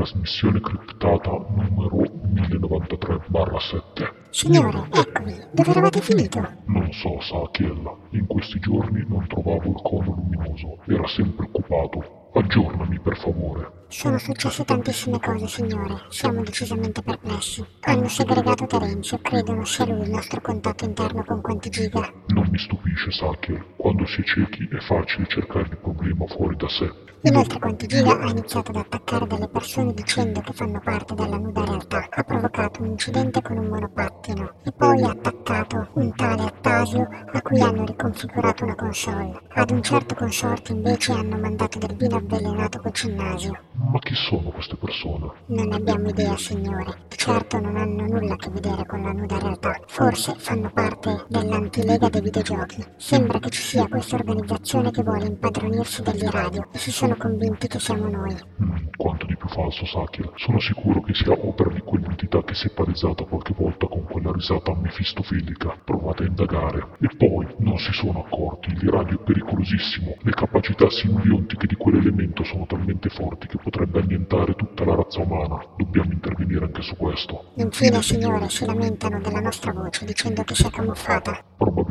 trasmissione criptata numero 1093-7. Signore, eccomi, dove eravate finito? Non so, sa Achiella, in questi giorni non trovavo il cono luminoso, era sempre occupato. Aggiornami per favore. Sono successe tantissime cose, signore. Siamo decisamente perplessi. Hanno segregato Terenzio, credono sia lui il nostro contatto interno con quanti giga. Non mi stupisce, Sacher. Quando si è ciechi è facile cercare il problema fuori da sé. Inoltre Quantigiga ha iniziato ad attaccare delle persone dicendo che fanno parte della nuda realtà. Ha provocato un incidente con un monopattino e poi ha attaccato un tale Attasio a cui hanno riconfigurato una console. Ad un certo consorte invece hanno mandato del vino avvelenato col cinnasio. Ma chi sono queste persone? Non abbiamo idea, signore. Certo non hanno nulla a che vedere con la nuda realtà. Forse fanno parte dell'antilega dei videogiochi. Sembra che ci sia questa organizzazione che vuole impadronirsi degli radio e si sono convinti che siamo noi. Mm, quanto di più falso, Sakia. Sono sicuro che sia opera di quell'entità che si è palesata qualche volta con quella risata mefistofilica. Provate a indagare. E poi non si sono accorti. Il radio è pericolosissimo. Le capacità simbiontiche di quell'elemento sono talmente forti che potrebbe annientare tutta la razza umana. Dobbiamo intervenire anche su questo. Infine, signore, si lamentano della nostra voce dicendo che si è camuffata.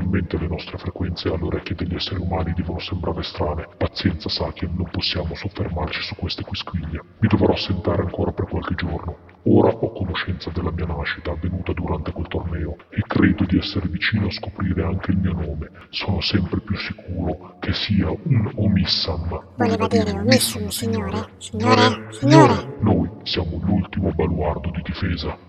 Probabilmente le nostre frequenze alle orecchie degli esseri umani devono sembrare strane. Pazienza, Sakia, non possiamo soffermarci su queste quisquiglie. Mi dovrò assentare ancora per qualche giorno. Ora ho conoscenza della mia nascita avvenuta durante quel torneo e credo di essere vicino a scoprire anche il mio nome. Sono sempre più sicuro che sia un Omissam. Voleva dire Omissum, signore? Signore? Signore? Noi siamo l'ultimo baluardo di difesa.